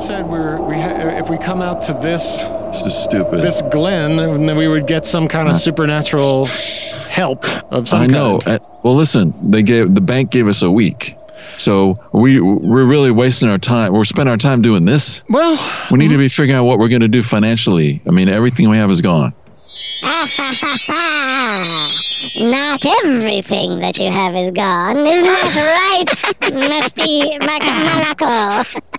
someone said we're we ha- if we come out to this This is stupid. this glen, then we would get some kind of supernatural help of some I know. kind. Uh, well, listen, they gave the bank gave us a week, so we we're really wasting our time. We're spending our time doing this. Well, We need to be figuring out what we're going to do financially. I mean, everything we have is gone. Not everything that you have is gone. Isn't that right, Musty Mac- Malaco?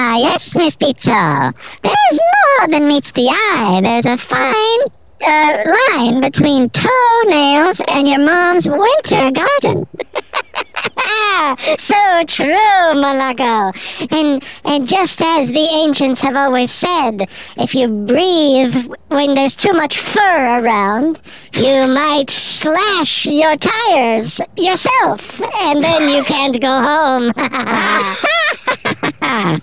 Ah, yes, Miss Pizza. There is more than meets the eye. There's a fine uh, line between toenails and your mom's winter garden. So true, Malaco. And and just as the ancients have always said, if you breathe when there's too much fur around, you might slash your tires yourself, and then you can't go home.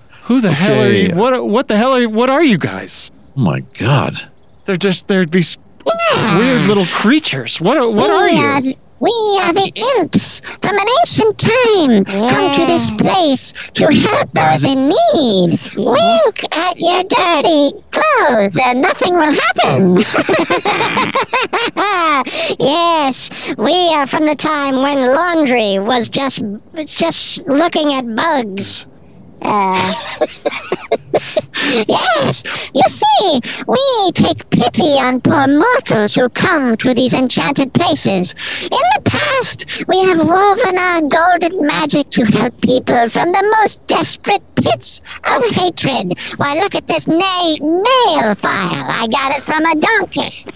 who the hell are you? What what the hell are you, what are you guys? Oh my God! They're just they're these weird little creatures. What are, what are we you? Are the, we are the imps from an ancient time, come to this place to help those in need. Wink at your dirty clothes, and nothing will happen. Oh. yes, we are from the time when laundry was just just looking at bugs. Uh, Yes, you see, we take pity on poor mortals who come to these enchanted places. In the past, we have woven our golden magic to help people from the most desperate pits of hatred. Why, look at this na- nail file. I got it from a donkey.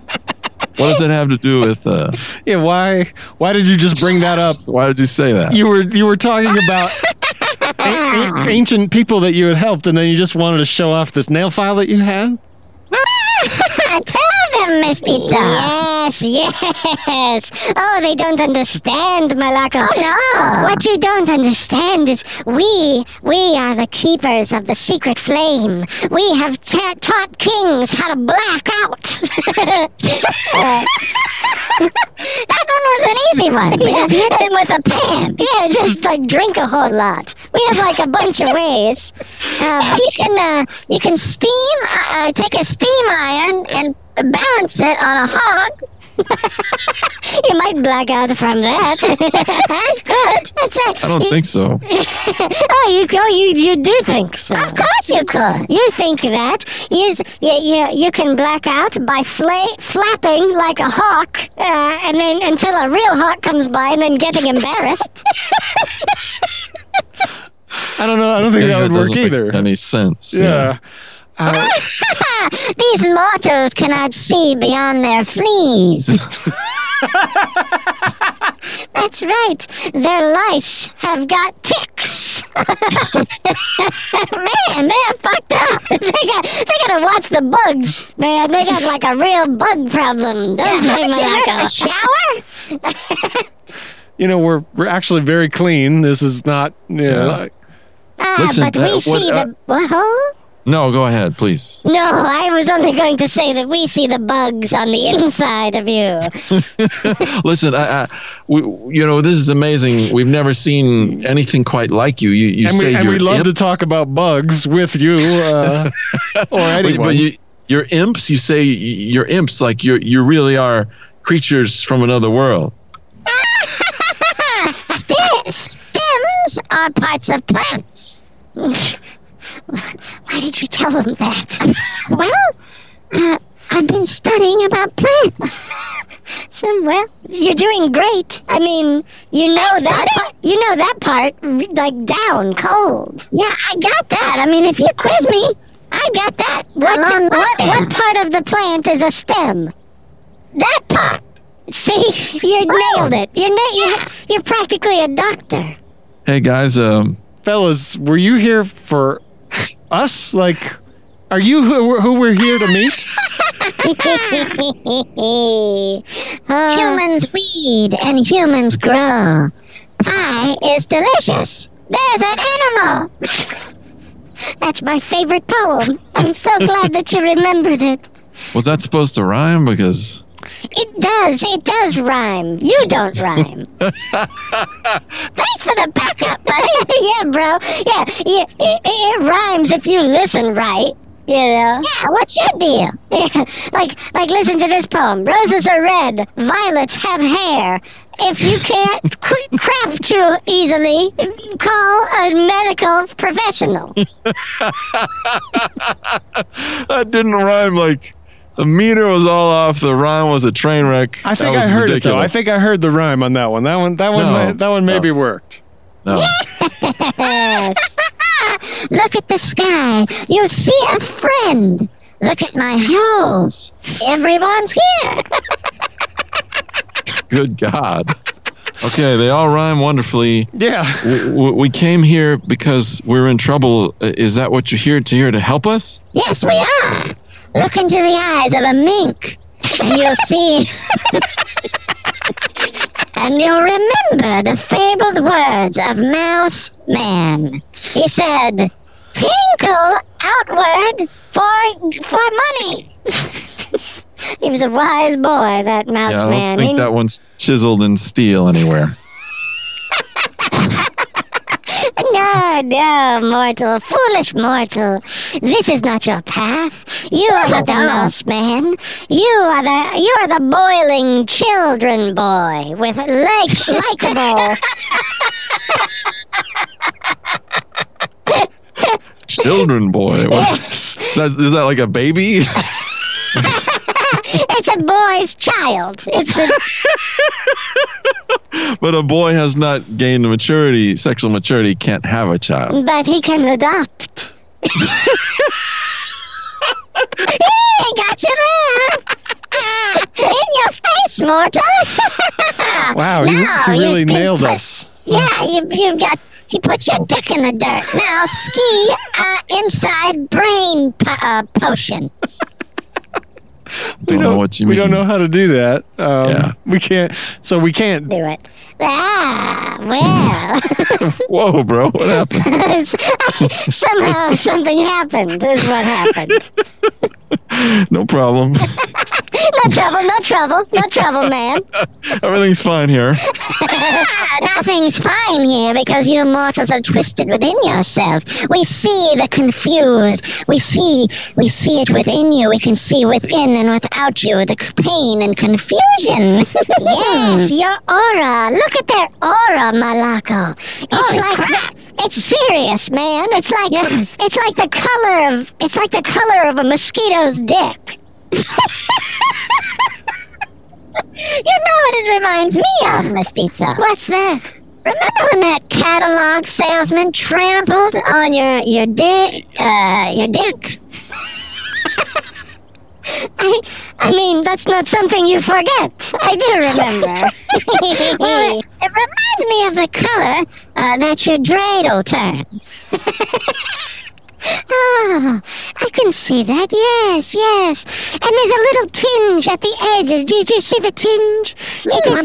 What does it have to do with? Uh, Yeah, why why did you just bring that up? why did you say that? You were you were talking about a- a- ancient people that you had helped, and then you just wanted to show off this nail file that you had. Tell them, Miss Pizza. yes, yes. Oh, they don't understand, Malaka. Oh, no. What you don't understand is we, we are the keepers of the secret flame. We have ta- taught kings how to black out. That one was an easy one. We just hit them with a pan. yeah, just like drink a whole lot. We have like a bunch of ways. Uh, You can uh, you can steam uh, take a steam iron and balance it on a hog. you might black out from that. Good. That's right. I don't You- think so. Oh, you, oh, you, you do think so. Of course you could. You think that you, you, you, you can black out by fla- flapping like a hawk, uh, and then until a real hawk comes by, and then getting embarrassed. I don't know. I don't think that would work doesn't make either. Any sense? Yeah. Uh, These mortals cannot see beyond their fleas. That's right. Their lice have got ticks. Man, they're fucked up. they got they gotta watch the bugs, man. They got like a real bug problem, don't they, Haven't you a shower? you know, we're we're actually very clean. This is not. You know, Yeah. like- Ah, Listen, but we uh, what, see uh, the. What? No, go ahead, please. No, I was only going to say that we see the bugs on the inside of you. Listen, I, I, we, you know, this is amazing. We've never seen anything quite like you. You, you and say we and you're we love to talk about bugs with you uh, or but, anyone. but you, you're imps. You say you're imps, like you you really are creatures from another world. St- stems are parts of plants. Why did you tell them that? Well, uh, I've been studying about plants. So, well, you're doing great. I mean, you know That's that. about Part, you know that part, like down cold. Yeah, I got that. I mean, if you quiz me, I got that. What, along with what, what part of the plant is a stem? That part. See, you nailed it. You're na- you're, you're practically a doctor. Hey guys, um, fellas, were you here for us? Like, are you who, who we're here to meet? Uh, Humans weed and humans grow. Pie is delicious. There's an animal. That's my favorite poem. I'm so glad that you remembered it. was that supposed to rhyme? Because It does. It does rhyme. You don't rhyme. Thanks for the backup, buddy. yeah, bro. Yeah, yeah it, it rhymes if you listen right. You know? Yeah, what's your deal? Yeah, like, like, listen to this poem. Roses are red, violets have hair. If you can't cr- crap too easily, call a medical professional. That didn't rhyme like the meter was all off. The rhyme was a train wreck. I think That was I heard it though. I think I heard the rhyme on that one. That one. That one. No. that one maybe worked. No. Yes. Look at the sky. You'll see a friend. Look at my house. Everyone's here. Good God. Okay, they all rhyme wonderfully. Yeah. W- w- we came here because we're in trouble. Uh, Is that what you're here to here to help us? Yes, we are. Look into the eyes of a mink, and you'll see. and you'll remember the fabled words of Mouse Man. He said, "Tinkle outward for for money." He was a wise boy, that mouse yeah, I don't man. think He- that one's chiseled in steel anywhere. No, no, oh, mortal, foolish mortal. This is not your path. You are not the oh, mouse man. You are the you are the boiling children boy with like likable. Children boy. What, is, that, is that like a baby? it's a boy's child. It's the but a boy has not gained the maturity, sexual maturity, can't have a child. but he can adopt. Hey, got you there. In your face, mortal. Wow. You, Now you really nailed put- us. Yeah, you, you've got. He put your dick in the dirt. Now ski uh, inside brain po- uh, potions. Don't know what you we mean. don't know how to do that. Um, Yeah. We can't. So we can't. Do it. Ah, well. Whoa, bro, what happened? Somehow something happened. Is what happened. No problem. No trouble, no trouble, no trouble, man. Everything's fine here. Nothing's fine here because you mortals are twisted within yourself. We see the confused. We see, we see it within you. We can see within and without you the pain and confusion. Yes, hmm. your aura. Look at their aura, Malako. It's Holy like crap. It's serious, man. It's like it's like the color of it's like the color of a mosquito's dick. You know what it reminds me of, Miss Pizza? What's that? Remember when that catalog salesman trampled on your your dick, uh, your dick? I I mean, that's not something you forget. I do remember. Well, it, it reminds me of the color uh, that your dreidel turns. Ah, I can see that. Yes, yes. And there's a little tinge at the edges. Did you see the tinge? It Mm, is,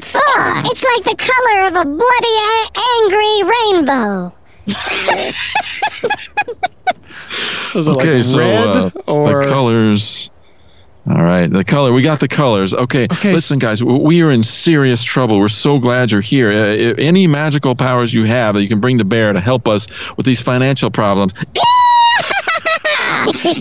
it's like the color of a bloody, a- angry rainbow. So it Okay, like so uh, or the colors. All right, the color. We got the colors. Okay, Okay, listen, guys, we are in serious trouble. We're so glad you're here. Uh, any magical powers you have that you can bring to bear to help us with these financial problems,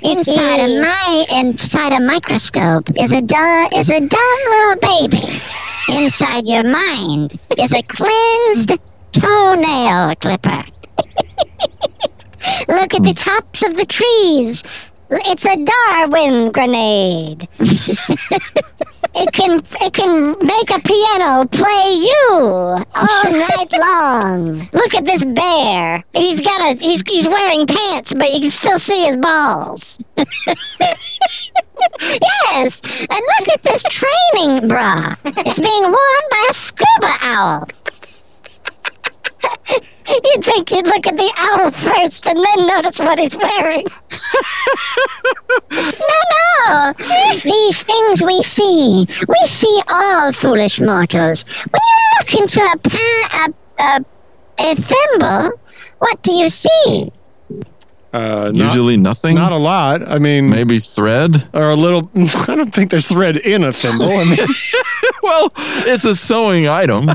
inside of my inside a microscope is a dumb is a dumb little baby. Inside your mind is a cleansed toenail clipper. Look at the tops of the trees. It's a Darwin grenade. it can it can make a piano play you all night long. Look at this bear. He's got a he's he's wearing pants, but you can still see his balls. Yes, and look at this training bra. It's being worn by a scuba owl. You'd think you'd look at the owl first and then notice what he's wearing. No, no. These things we see, we see all foolish mortals. When you look into a pa- a, a, a thimble, what do you see? Uh, not, Usually nothing. not a lot. I mean, Maybe thread. or a little. I don't think there's thread in a thimble. I mean, Well, it's a sewing item.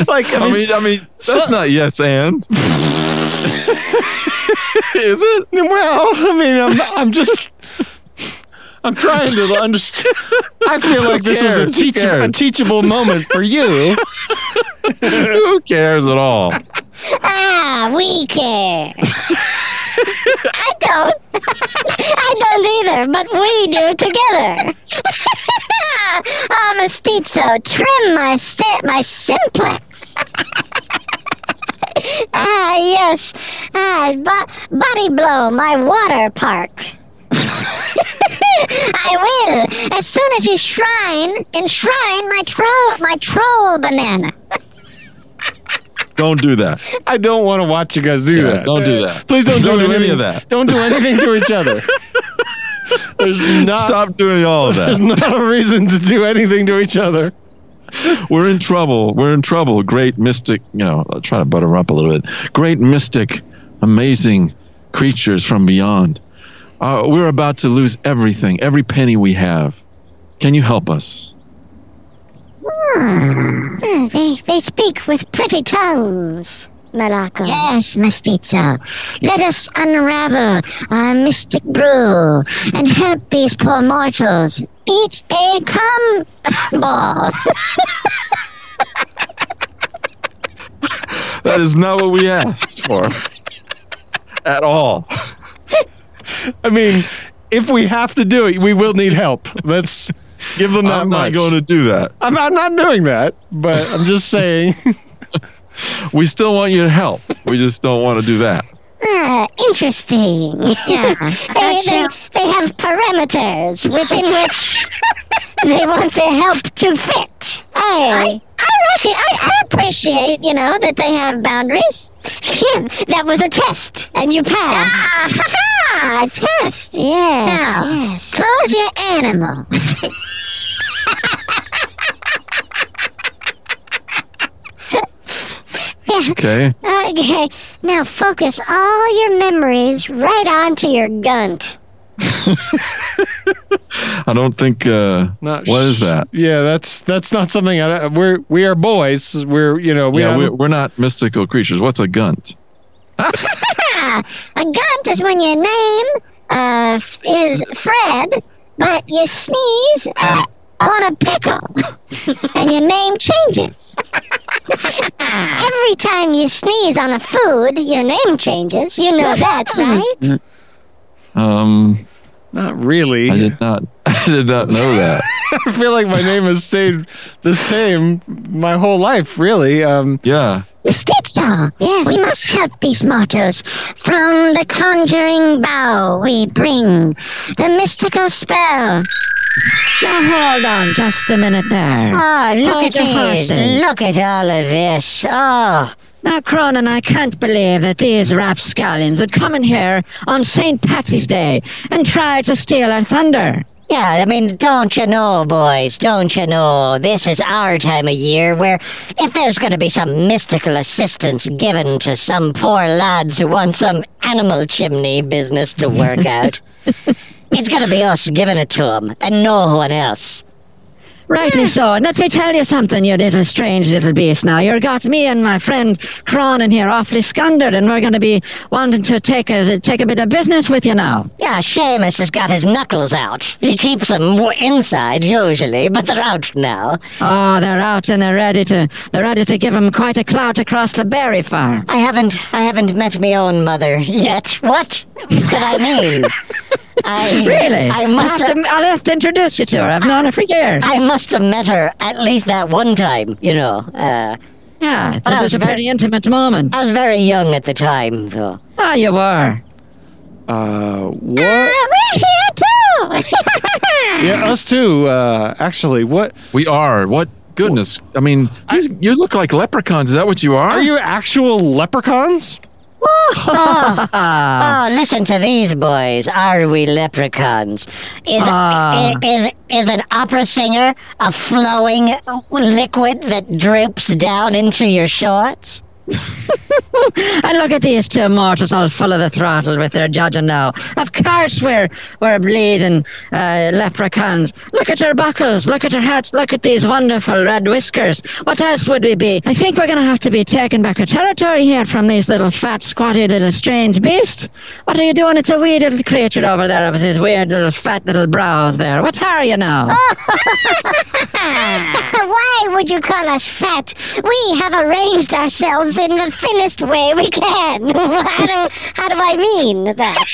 like I I mean, mean, I mean, that's So- not yes and. Is it? well, I mean, I'm I'm just. I'm trying to understand. I feel like this was a, cares? Teach- a teachable moment for you. Who cares at all? Ah, we care. I don't. I don't either, but we do together. oh, Mestizo, trim my st- my simplex. Ah, yes. Ah, bo- body blow, my water park. I will, as soon as you shrine, enshrine my troll, my troll banana. Don't do that. I don't want to watch you guys do Yeah, that. don't do that. Please don't, Don't do, do any of that. Don't do anything to each other. There's not. Stop doing all of There's that. not a reason to do anything to each other. We're in trouble. We're in trouble. Great mystic, you know, I'll try to butter up a little bit. Great mystic, amazing creatures from beyond. Uh, we're about to lose everything, every penny we have. Can you help us? Ah, they, they speak with pretty tongues, Malacco. Yes, Mestizo. Let us unravel our mystic brew and help these poor mortals eat a cum ball. That is not what we asked for at all. I mean, if we have to do it, we will need help. Let's give them that I'm much. not going to do that. I'm not, not doing that, but I'm just saying. We still want you to help. We just don't want to do that. Ah, interesting. Yeah, they, that's they, they have parameters within which they want their help to fit. I, Hey, I, reckon, I, I appreciate, you know, that they have boundaries. that was a test, and you passed. Ah, ha, ha, a test. Yes, Now, yes. close your animal. Okay? Okay, now focus all your memories right onto your gunt. I don't think. Uh, Not what is that? Yeah, that's that's not something. I, we're we are boys. We're you know we yeah we're, we're not mystical creatures. What's a gunt? A gunt is when your name uh, is Fred, but you sneeze uh, on a pickle, and your name changes. Every time you sneeze on a food, your name changes. You know that, right? Um, not really. I did not. I did not know that. I feel like my name has stayed the same my whole life. Really. Um, Yeah. Mestizo, Yes. we must help these mortals. From the conjuring bow we bring the mystical spell. Now hold on just a minute there. Oh, look Hold at your this. Look at all of this. Oh, Now, Cronin, I can't believe that these rapscallions would come in here on St. Patty's Day and try to steal our thunder. yeah, I mean, don't you know, boys? Don't you know? This is our time of year where if there's going to be some mystical assistance given to some poor lads who want some animal chimney business to work out, it's going to be us giving it to them and no one else. Rightly so. And let me tell you something, you little strange little beast. Now, you've got me and my friend Cronin here awfully scundered, and we're going to be wanting to take a, take a bit of business with you now. Yeah, Seamus has got his knuckles out. He keeps them inside usually, but they're out now. Oh, they're out and they're ready to they're ready to give him quite a clout across the berry farm. I haven't I haven't met my own mother yet. What could I mean? I Really? I I'll must have, have, to, I'll have to introduce you to her. I've known her for years. I must have met her at least that one time, you know. Uh, yeah, I that was was a very- very intimate moment. I was very young at the time, though. Ah, you were. uh, what? Uh, we're here too. Yeah, us too. Uh, actually, what We are. What goodness? I mean, these, you look like leprechauns. Is that what you are? are you actual leprechauns? Oh, oh, listen to these boys. Are we leprechauns? Is, ah. i- is is an opera singer a flowing liquid that droops down into your shorts? And look at these two mortals all full of the throttle with their judging now. Of course we're, we're bleeding uh, leprechauns. Look at their buckles, look at their hats, look at these wonderful red whiskers. What else would we be? I think we're going to have to be taking back our territory here from these little fat, squatty little strange beasts. What are you doing? It's a weird little creature over there with his weird little fat little brows there. What are you now? Why would you call us fat? We have arranged ourselves in the thinnest way we can. how, do, how do I mean that?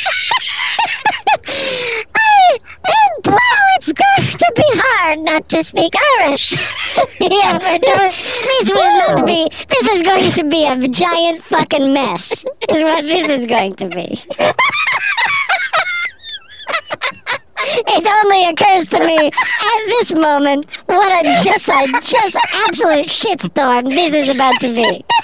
I, and well, it's going to be hard not to speak Irish. yeah, but this will not be. This is going to be a giant fucking mess. Is what this is going to be. It only occurs to me at this moment what a just a just absolute shitstorm this is about to be.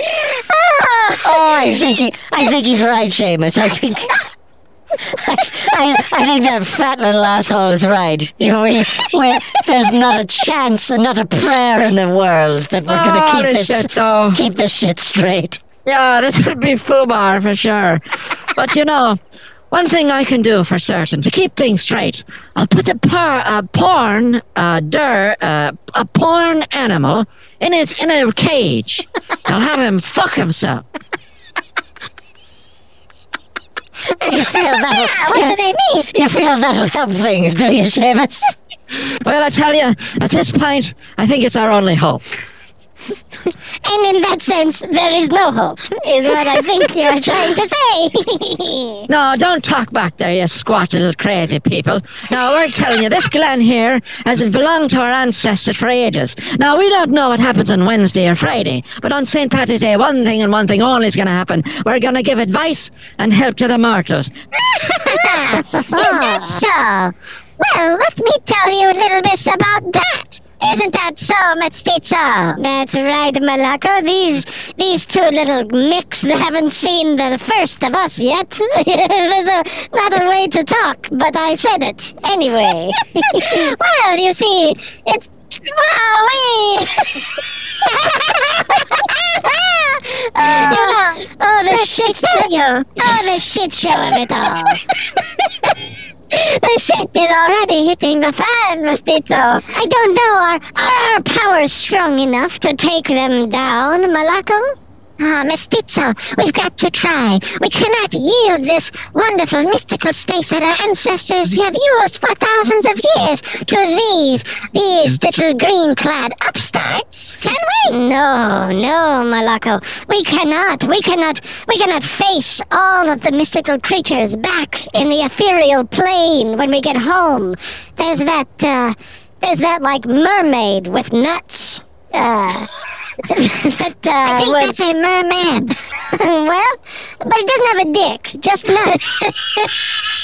Oh, I think he, I think he's right, Seamus. I think. I, I, I think that fat little asshole is right. You know, we, we, there's not a chance and not a prayer in the world that we're going to Oh, keep this this shit, though. keep this shit straight. Yeah, this would be FUBAR for sure. But you know, one thing I can do for certain to keep things straight, I'll put a, por- a porn, uh, der, uh, a porn animal in his in a cage. I'll have him fuck himself. You feel that? what do they mean? You feel that'll help things, do you, Seamus? Well, I tell you, at this point, I think it's our only hope. And in that sense, there is no hope, is what I think you're trying to say. No, don't talk back there, you squat little crazy people. Now, we're telling you, this glen here has belonged to our ancestors for ages. Now, we don't know what happens on Wednesday or Friday, but on St. Patrick's Day, one thing and one thing only is going to happen. We're going to give advice and help to the mortals. Is that so? Well, let me tell you a little bit about that. Isn't that so, Mestizo? That's right, Malako. These these two little micks haven't seen the first of us yet. There's a, not a way to talk, but I said it anyway. Well, you see, it's. Well, we. oh, oh, the shit! you. Oh, the shit show of it all. The ship is already hitting the fan, Mestizo. I don't know. Are, are our powers strong enough to take them down, Malako? Ah, Mestizo, we've got to try. We cannot yield this wonderful mystical space that our ancestors have used for thousands of years to these, these little green-clad upstarts, can we? No, no, Malako. We cannot. We cannot. We cannot face all of the mystical creatures back in the ethereal plane when we get home. There's that. Uh, there's that like mermaid with nuts. Uh, that uh, I think was- that's a merman. well, but it doesn't have a dick, just nuts.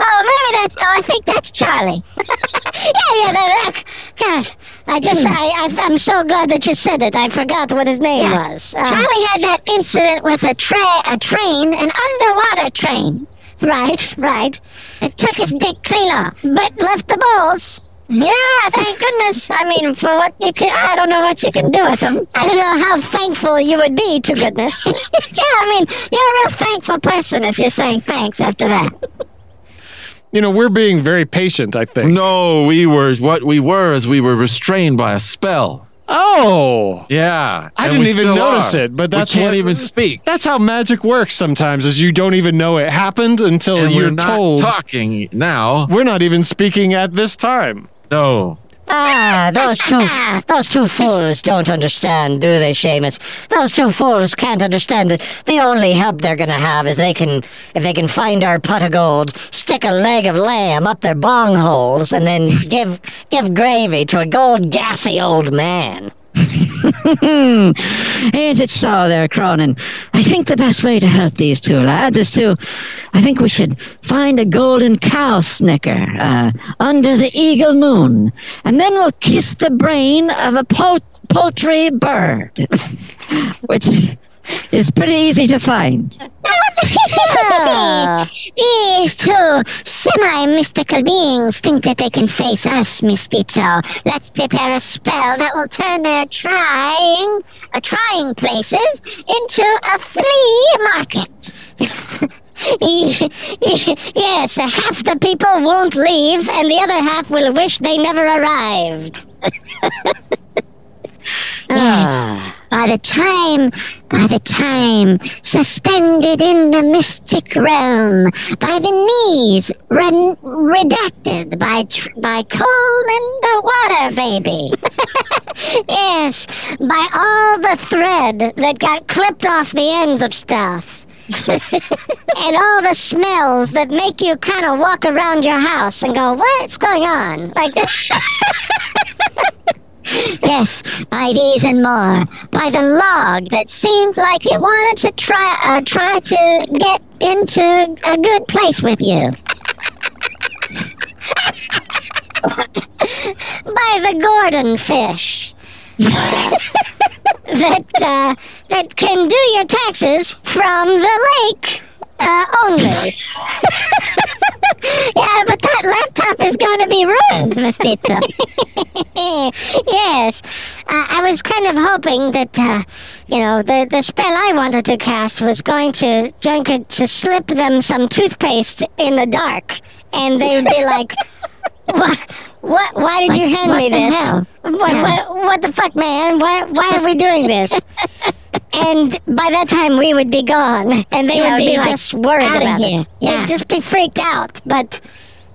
oh, maybe that's. Oh, I think that's Charlie. yeah, yeah. That, God, I just, I, I, I'm so glad that you said it. I forgot what his name Yeah. was. Uh, Charlie had that incident with a tra- a train, an underwater train. right, right. It took his dick clean off. But left the balls. Yeah, thank goodness. I mean, for what you can, I don't know what you can do with them. I don't know how thankful you would be to goodness. yeah, I mean, you're a real thankful person if you're saying thanks after that. You know, we're being very patient, I think. No, we were what we were is we were restrained by a spell. Oh. Yeah, I didn't even notice are. it, but that's we can't what- even speak. That's how magic works sometimes, is you don't even know it happened until And you're we're not told. talking now. We're not even speaking at this time. No, ah, those two, those two fools don't understand, do they, Seamus? Those two fools can't understand that the only help they're gonna have is they can, if they can find our pot of gold, stick a leg of lamb up their bong holes, and then give give gravy to a gold gassy old man. Ain't it so there, Cronin? I think the best way to help these two lads is to, I think we should find a golden cow snicker uh, under the eagle moon, and then we'll kiss the brain of a po- poultry bird, which is pretty easy to find. These two semi-mystical beings think that they can face us, Mestizo. Let's prepare a spell that will turn their trying, uh, trying places into a flea market. yes, half the people won't leave, and the other half will wish they never arrived. Yes. Ah, by the time, by the time, suspended in the mystic realm, by the knees, re- redacted by tr- by Coleman the Water Baby. Yes, by all the thread that got clipped off the ends of stuff. and all the smells that make you kind of walk around your house and go, what's going on? Like, Yes, by these and more, by the log that seemed like it wanted to try uh, try to get into a good place with you. by the Gordon fish. that, uh, that can do your taxes from the lake uh, only. Yeah, but that laptop is going to be ruined, Mestizo. Yes. Uh, I was kind of hoping that, uh, you know, the, the spell I wanted to cast was going to, going to, to slip them some toothpaste in the dark. And they would be like, what, what, why did you hand me this? hell? What, what, what the fuck, man? Why, why are we doing this? and by that time, we would be gone. And they Yeah, would be, be like, just worried "Outta about here." it. Yeah. They'd just be freaked out. But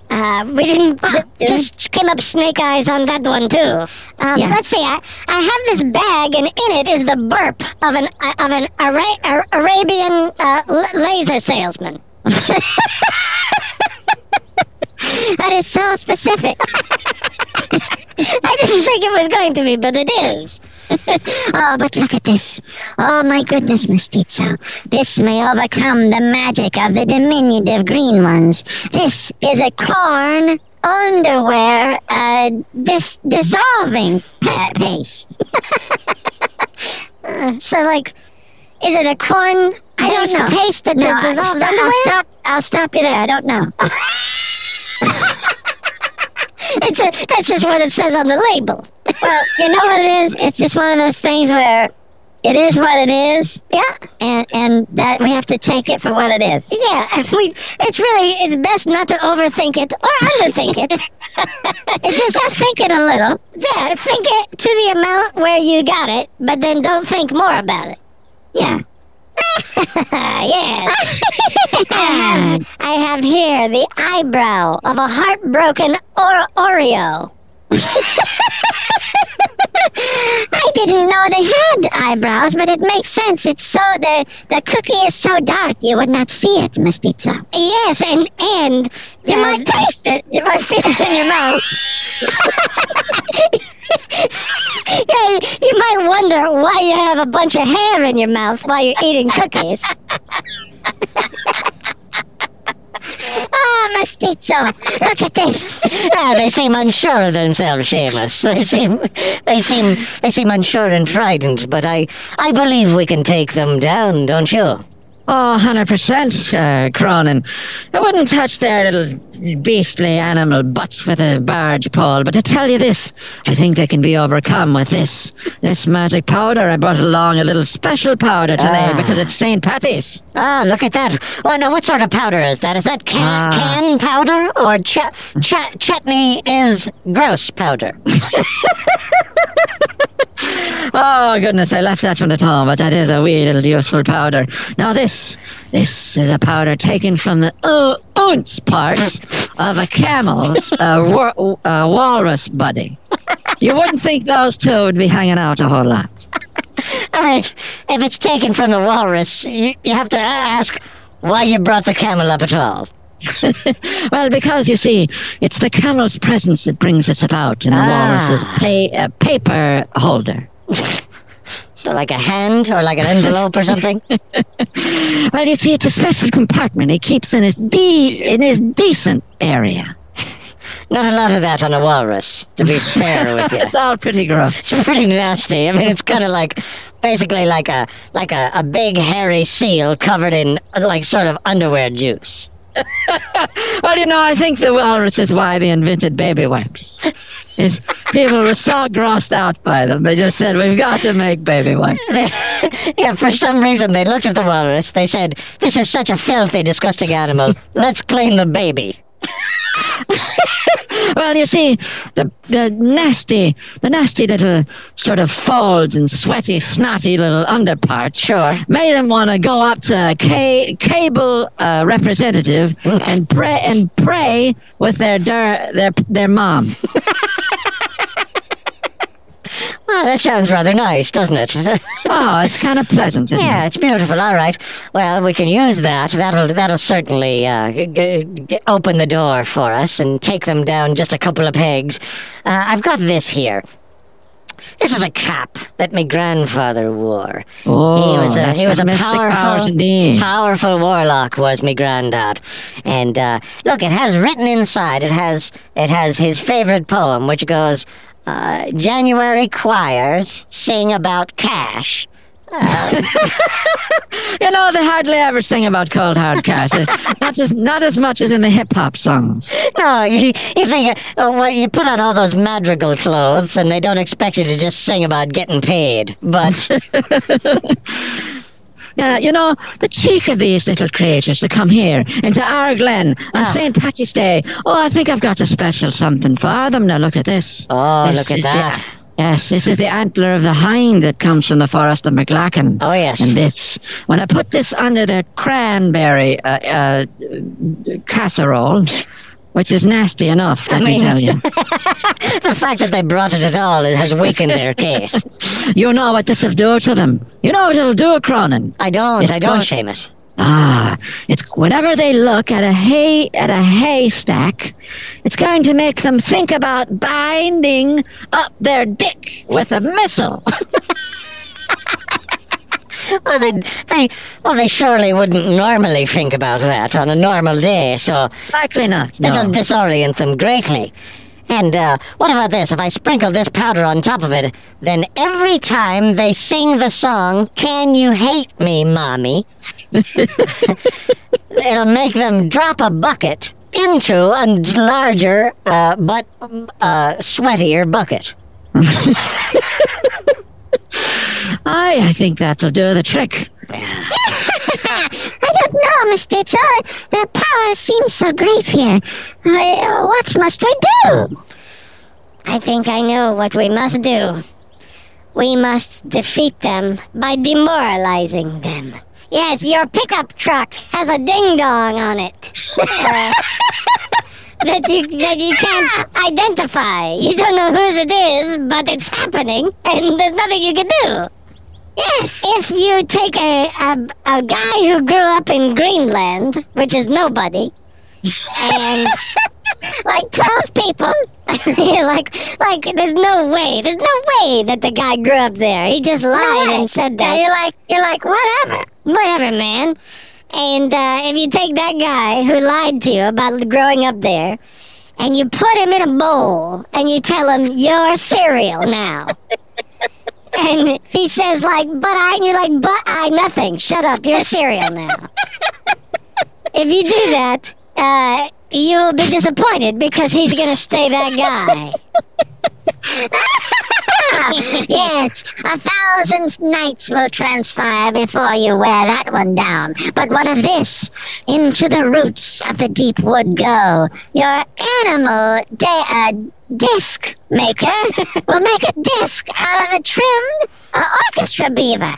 uh, we didn't. dude. just came up snake eyes on that one too. Um, Yeah. Let's see. I, I have this bag, and in it is the burp of an uh, of an Ara- Ar- Arabian uh, l- laser salesman. That is so specific. I didn't think it was going to be, but it is. Oh, but look at this. Oh, my goodness, Mestizo. This may overcome the magic of the diminutive green ones. This is a corn underwear uh, dis- dissolving pa- paste. Uh, so, like, is it a corn I don't know. paste that No, that I'll, underwear? I'll stop. I'll stop you there. I don't know. It's a, that's just what it says on the label. Well, you know what it is? It's just one of those things where it is what it is, Yeah, and and that we have to take it for what it is. yeah. and We, it's really it's best not to overthink it or underthink it. It just Just think it a little. Yeah, think it to the amount where you got it, but then don't think more about it. Yeah. yes. I have, I have here the eyebrow of a heartbroken or- Oreo. I didn't know they had eyebrows, but it makes sense. It's so the the cookie is so dark you would not see it, Mestizo. Yes, and and You uh, might taste it. You might feel it in your mouth. you might wonder why you have a bunch of hair in your mouth while you're eating cookies. Oh, Mestizo, look at this. Ah, they seem unsure of themselves, Seamus. They seem, they seem, they seem unsure and frightened. But I, I believe we can take them down, don't you? Oh, 100%, uh, Cronin. I wouldn't touch their little beastly animal butts with a barge pole, but to tell you this, I think they can be overcome with this. This magic powder. I brought along a little special powder today Ah. because it's St. Patty's. Ah, look at that. Oh, no, what sort of powder is that? Is that can, Ah. can powder or ch- ch- chutney is gross powder? Oh, goodness, I left that one at home, but that is a wee little useful powder. Now, this, this is a powder taken from the uh, ounce parts of a camel's uh, uh, walrus body. You wouldn't think those two would be hanging out a whole lot. All right, if it's taken from the walrus, you, you have to ask why you brought the camel up at all. Well, because you see, it's the camel's presence that brings us about in the Ah. walrus's pay, uh, paper holder. So, like a hand or like an envelope or something? Well, you see, it's a special compartment he keeps in his de- in his decent area. not a lot of that on a walrus. To be fair with you, It's all pretty gross. it's pretty nasty. I mean, it's kind of like basically like a like a, a big hairy seal covered in like sort of underwear juice. Well, you know, I think the walrus is why they invented baby wipes. Is people were so grossed out by them, they just said we've got to make baby wipes. yeah, for some reason they looked at the walrus. They said, "This is such a filthy, disgusting animal. Let's clean the baby." Well, you see, the the nasty, the nasty little sort of folds and sweaty, snotty little underparts Sure. made him want to go up to a ca- cable uh, representative and pray and pray with their der- their their mom. Well, that sounds rather nice, doesn't it? Oh, it's kind of pleasant, isn't yeah, it? Yeah, it's beautiful. All right. Well, we can use that. That'll that'll certainly uh, g- g- open the door for us and take them down just a couple of pegs. Uh, I've got this here. This is a cap that my grandfather wore. Oh, he was a he was a powerful powerful warlock was my granddad. And uh, look, it has written inside. It has it has his favorite poem, which goes, uh, "January choirs sing about cash." You know, they hardly ever sing about cold hard cash. Uh, not as not as much as in the hip hop songs. No, you, you think uh, well, you put on all those madrigal clothes, and they don't expect you to just sing about getting paid. But Yeah, you know, the cheek of these little creatures to come here into our glen on Ah. St. Patty's Day. Oh, I think I've got a special something for them. Now, look at this. oh, This look at is the- that! yes, this is the antler of the hind that comes from the forest of McLachen. Oh yes. And this, when I put this under their cranberry uh, uh, casserole, which is nasty enough, let me mean- tell you. the fact that they brought it at all has weakened their case. You know what this will do to them. You know what it'll do, Cronin. I don't. It's I don't, called- Seamus. Ah, it's whenever they look at a hay at a haystack, it's going to make them think about binding up their dick with a missile. Well, they, they, well, they surely wouldn't normally think about that on a normal day, so Likely not. this will disorient them greatly. And uh, what about this? If I sprinkle this powder on top of it, then every time they sing the song, Can You Hate Me, Mommy? it'll make them drop a bucket into a larger, uh, but uh, sweatier bucket. Aye, I think that'll do the trick. I don't know, Mr. Tito. Their power seems so great here. Uh, what must we do? I think I know what we must do. We must defeat them by demoralizing them. Yes, your pickup truck has a ding dong on it. Uh, that you that you can't identify. You don't know whose it is, but it's happening, and there's nothing you can do. Yes. If you take a, a, a guy who grew up in Greenland, which is nobody, and Like 12 people. like like there's no way there's no way that the guy grew up there he just lied and said Yeah, that you're like, you're like, whatever. whatever man and uh, if you take that guy who lied to you about growing up there and you put him in a bowl and you tell him you're cereal now. And he says like but i and you're like but i nothing. Shut up. You're cereal now. If you do that uh, you'll be disappointed because he's gonna stay that guy yes, a thousand nights will transpire before you wear that one down. But what of this? Into the roots of the deep wood go. Your animal da- uh, disc maker will make a disc out of a trimmed uh, orchestra beaver.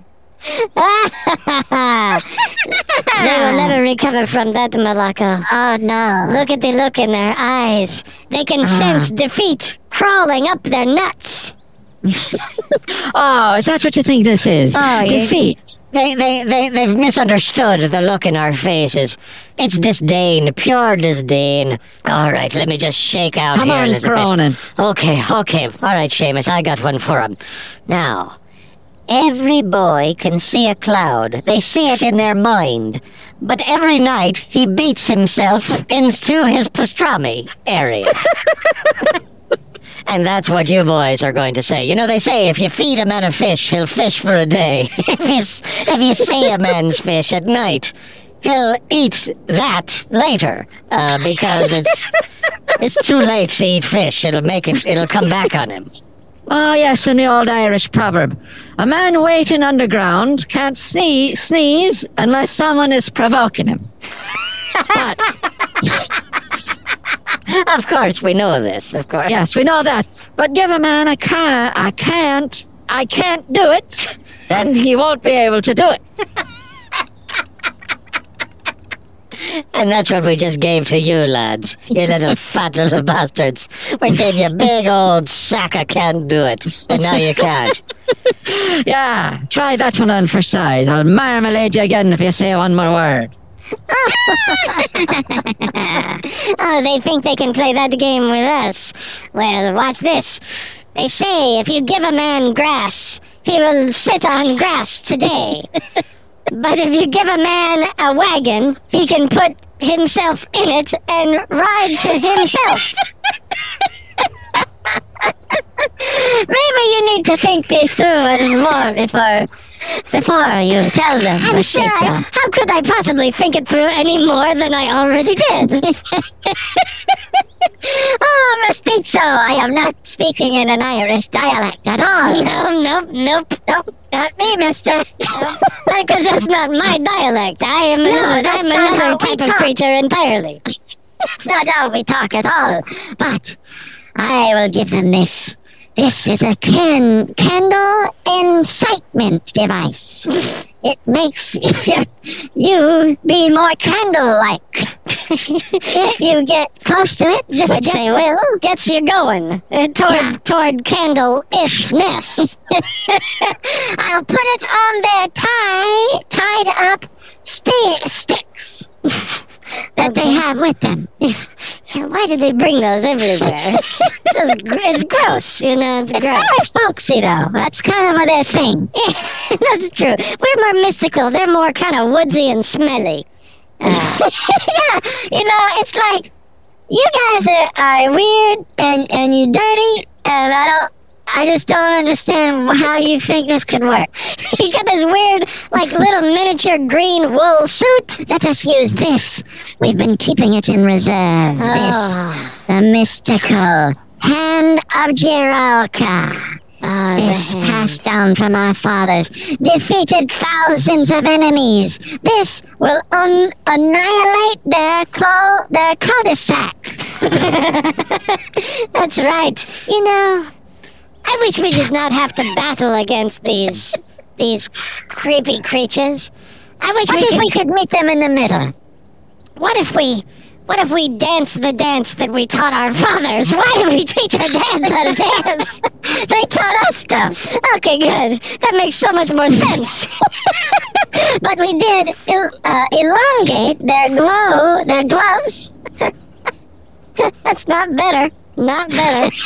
they will never recover from that, Malaka. Oh no. Look at the look in their eyes. They can ah. sense defeat crawling up their nuts. Oh, is that what you think this is? Oh, Defeat. They, they, they, they've misunderstood the look in our faces. It's disdain, pure disdain. All right, let me just shake out Come here a on, little bit. Cronin. Okay, okay. All right, Seamus, I got one for him. Now, every boy can see a cloud. They see it in their mind. but every night he beats himself into his pastrami area. and that's what you boys are going to say. You know, they say if you feed a man a fish, he'll fish for a day. if, you, if you see a man's fish at night, he'll eat that later uh, because it's it's too late to eat fish. It'll make it. It'll come back on him. Oh, yes, in the old Irish proverb. A man waiting underground can't sneeze, sneeze unless someone is provoking him. But, Of course, we know this. Of course. yes, we know that. But give a man a can, I can't, I can't do it, then he won't be able to do it. And that's what we just gave to you, lads. You little fat little bastards. We gave you a big old sack of can't do it. And now you can't. Yeah, try that one on for size. I'll marmalade you again if you say one more word. Oh, they think they can play that game with us. Well, watch this. They say if you give a man grass, he will sit on grass today. but if you give a man a wagon, he can put himself in it and ride to himself. Maybe you need to think this through a little more before before you tell them. I'm sure. I, how could I possibly think it through any more than I already did? oh, mestizo, I am not speaking in an Irish dialect at all. no, nope, nope. Nope, not me, mister. Because that's not my dialect. I am another, I'm another type of creature entirely. That's not how we talk at all. But I will give them this. This is a can candle incitement device. It makes you, be more candle-like. if you get close to it, Just which they will, Gets you going uh, toward Yeah. toward candle-ishness. I'll put it on their tie, tied up sti- sticks that they have with them. Why did they bring those everywhere? It's, it's gross, you know. It's It's gross. very folksy, though. That's kind of their thing. That's true. We're more mystical. They're more kind of woodsy and smelly. Uh, yeah, you know, it's like you guys are, are weird and and you dirty, and I don't. I just don't understand how you think this could work. he got this weird, like little miniature green wool suit. Let us use this. We've been keeping it in reserve. Oh, This, ah. the mystical hand of Jiralka. oh, This passed down from our fathers. Defeated thousands of enemies. This will un- annihilate their cul- their cul-de-sac. That's right. You know, I wish we did not have to battle against these these creepy creatures. I wish What we if could. we could meet them in the middle? What if we? What if we dance the dance that we taught our fathers? Why did we teach our dads how to dance? They taught us stuff, Okay, good. That makes so much more sense. but we did uh, elongate their glow, their gloves. That's not better. Not better.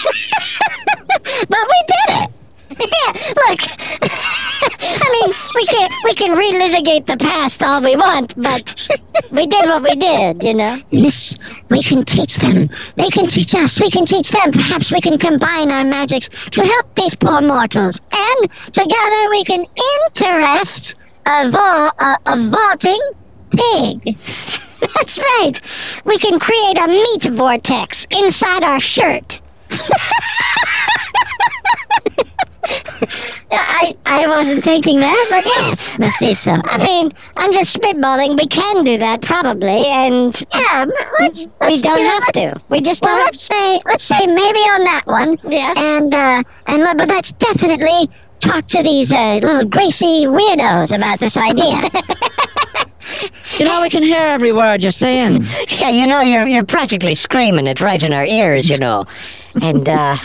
But we did it. look. I mean, we can we can relitigate the past all we want, but we did what we did, you know. This we can teach them. They can teach us. We can teach them. Perhaps we can combine our magics to help these poor mortals, and together we can interest a, va- a, a vaulting pig. That's right. We can create a meat vortex inside our shirt. I I wasn't thinking that, but yes, Mestizo. I mean, I'm just spitballing. We can do that probably, and Yeah, let's, we let's don't you know, have to. We just Well, don't. let's say let's say maybe on that one. Yes. And uh, and but let's definitely talk to these uh, little Gracie weirdos about this idea. You know, we can hear every word you're saying. Yeah, you know, you're you're practically screaming it right in our ears, you know. And uh,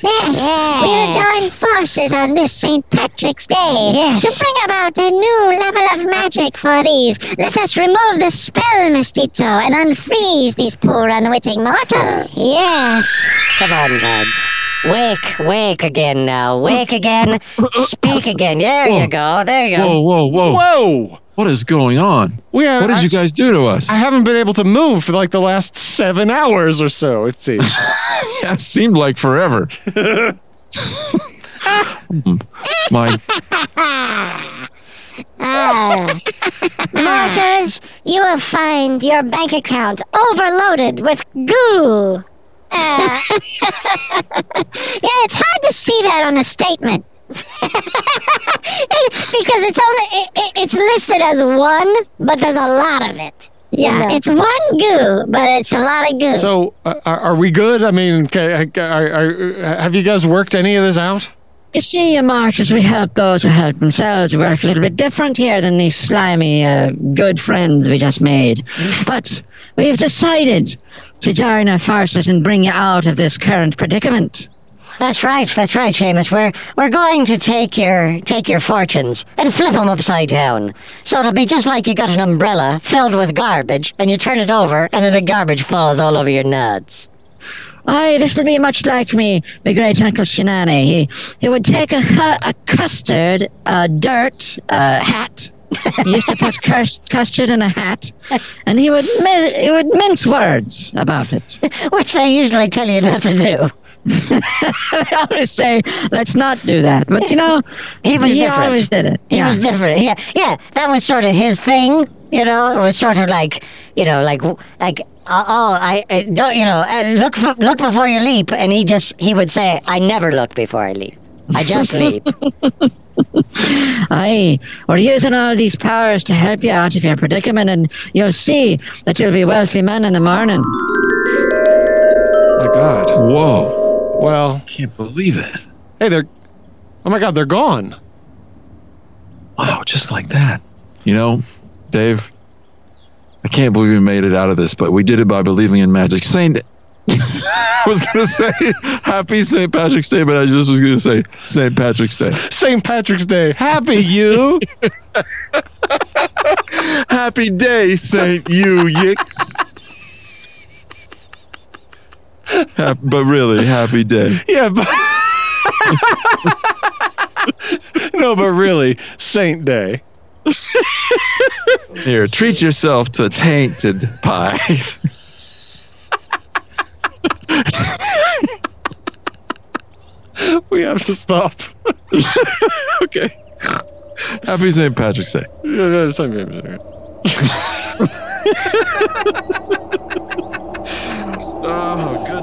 yes, we will Yes. join forces on this St. Patrick's Day Yes. to bring about a new level of magic for these. Let us remove the spell, Mestizo, and unfreeze these poor unwitting mortals. yes, come on, lads. Wake, wake again now. Wake again. Speak again. There you go. There you go. Whoa, whoa, whoa. Whoa! What is going on? We have, What did I, you guys do to us? I haven't been able to move for like the last seven hours or so. It seems. That seemed like forever. Hmm. My Ah. Martyrs, you will find your bank account overloaded with goo. Ah, Yeah, it's hard to see that on a statement. because it's only it, it- it's listed as one, but there's a lot of it. Yeah, Yeah. it's one goo, but it's a lot of goo. so, uh, are, are we good? I mean, ca- are, are, have you guys worked any of this out? You see, you martyrs, we help those who help themselves. We work a little bit different here than these slimy, uh, good friends we just made. But we've decided to join our forces and bring you out of this current predicament. That's right. That's right, Seamus. We're we're going to take your take your fortunes and flip them upside down. So it'll be just like you got an umbrella filled with garbage, and you turn it over, and then the garbage falls all over your nuts. Aye, this will be much like me, my great uncle Shinani. He he would take a, a custard, a dirt, a hat. He used to put cus- custard in a hat, and he would mi- he would mince words about it. Which they usually tell you not to do. I always say, let's not do that. But you know, He was he different. always did it. He yeah. was different. Yeah, yeah. That was sort of his thing. You know, it was sort of like, you know, like, like, uh, oh, I, I don't, you know, uh, look, for, look before you leap. And he just, he would say, I never look before I leap. I just leap. Aye, we're using all these powers to help you out of your predicament, and you'll see that you'll be wealthy men in the morning. My God. whoa! Well, Can't believe it! hey, they're. Oh my God, they're gone. Wow, just like that. You know, Dave, I can't believe we made it out of this, but we did it by believing in magic. Saint, I was gonna say Happy St. Patrick's Day, but I just was gonna say St. Patrick's Day. St. Patrick's Day. Happy you. Happy day, Saint You Yicks. Hap- but really, happy day. yeah, but. no, but really, Saint Day. Here, treat yourself to tainted pie. We have to stop. okay. Happy St. Patrick's Day. Yeah, St. Patrick's Day. Oh, sakes.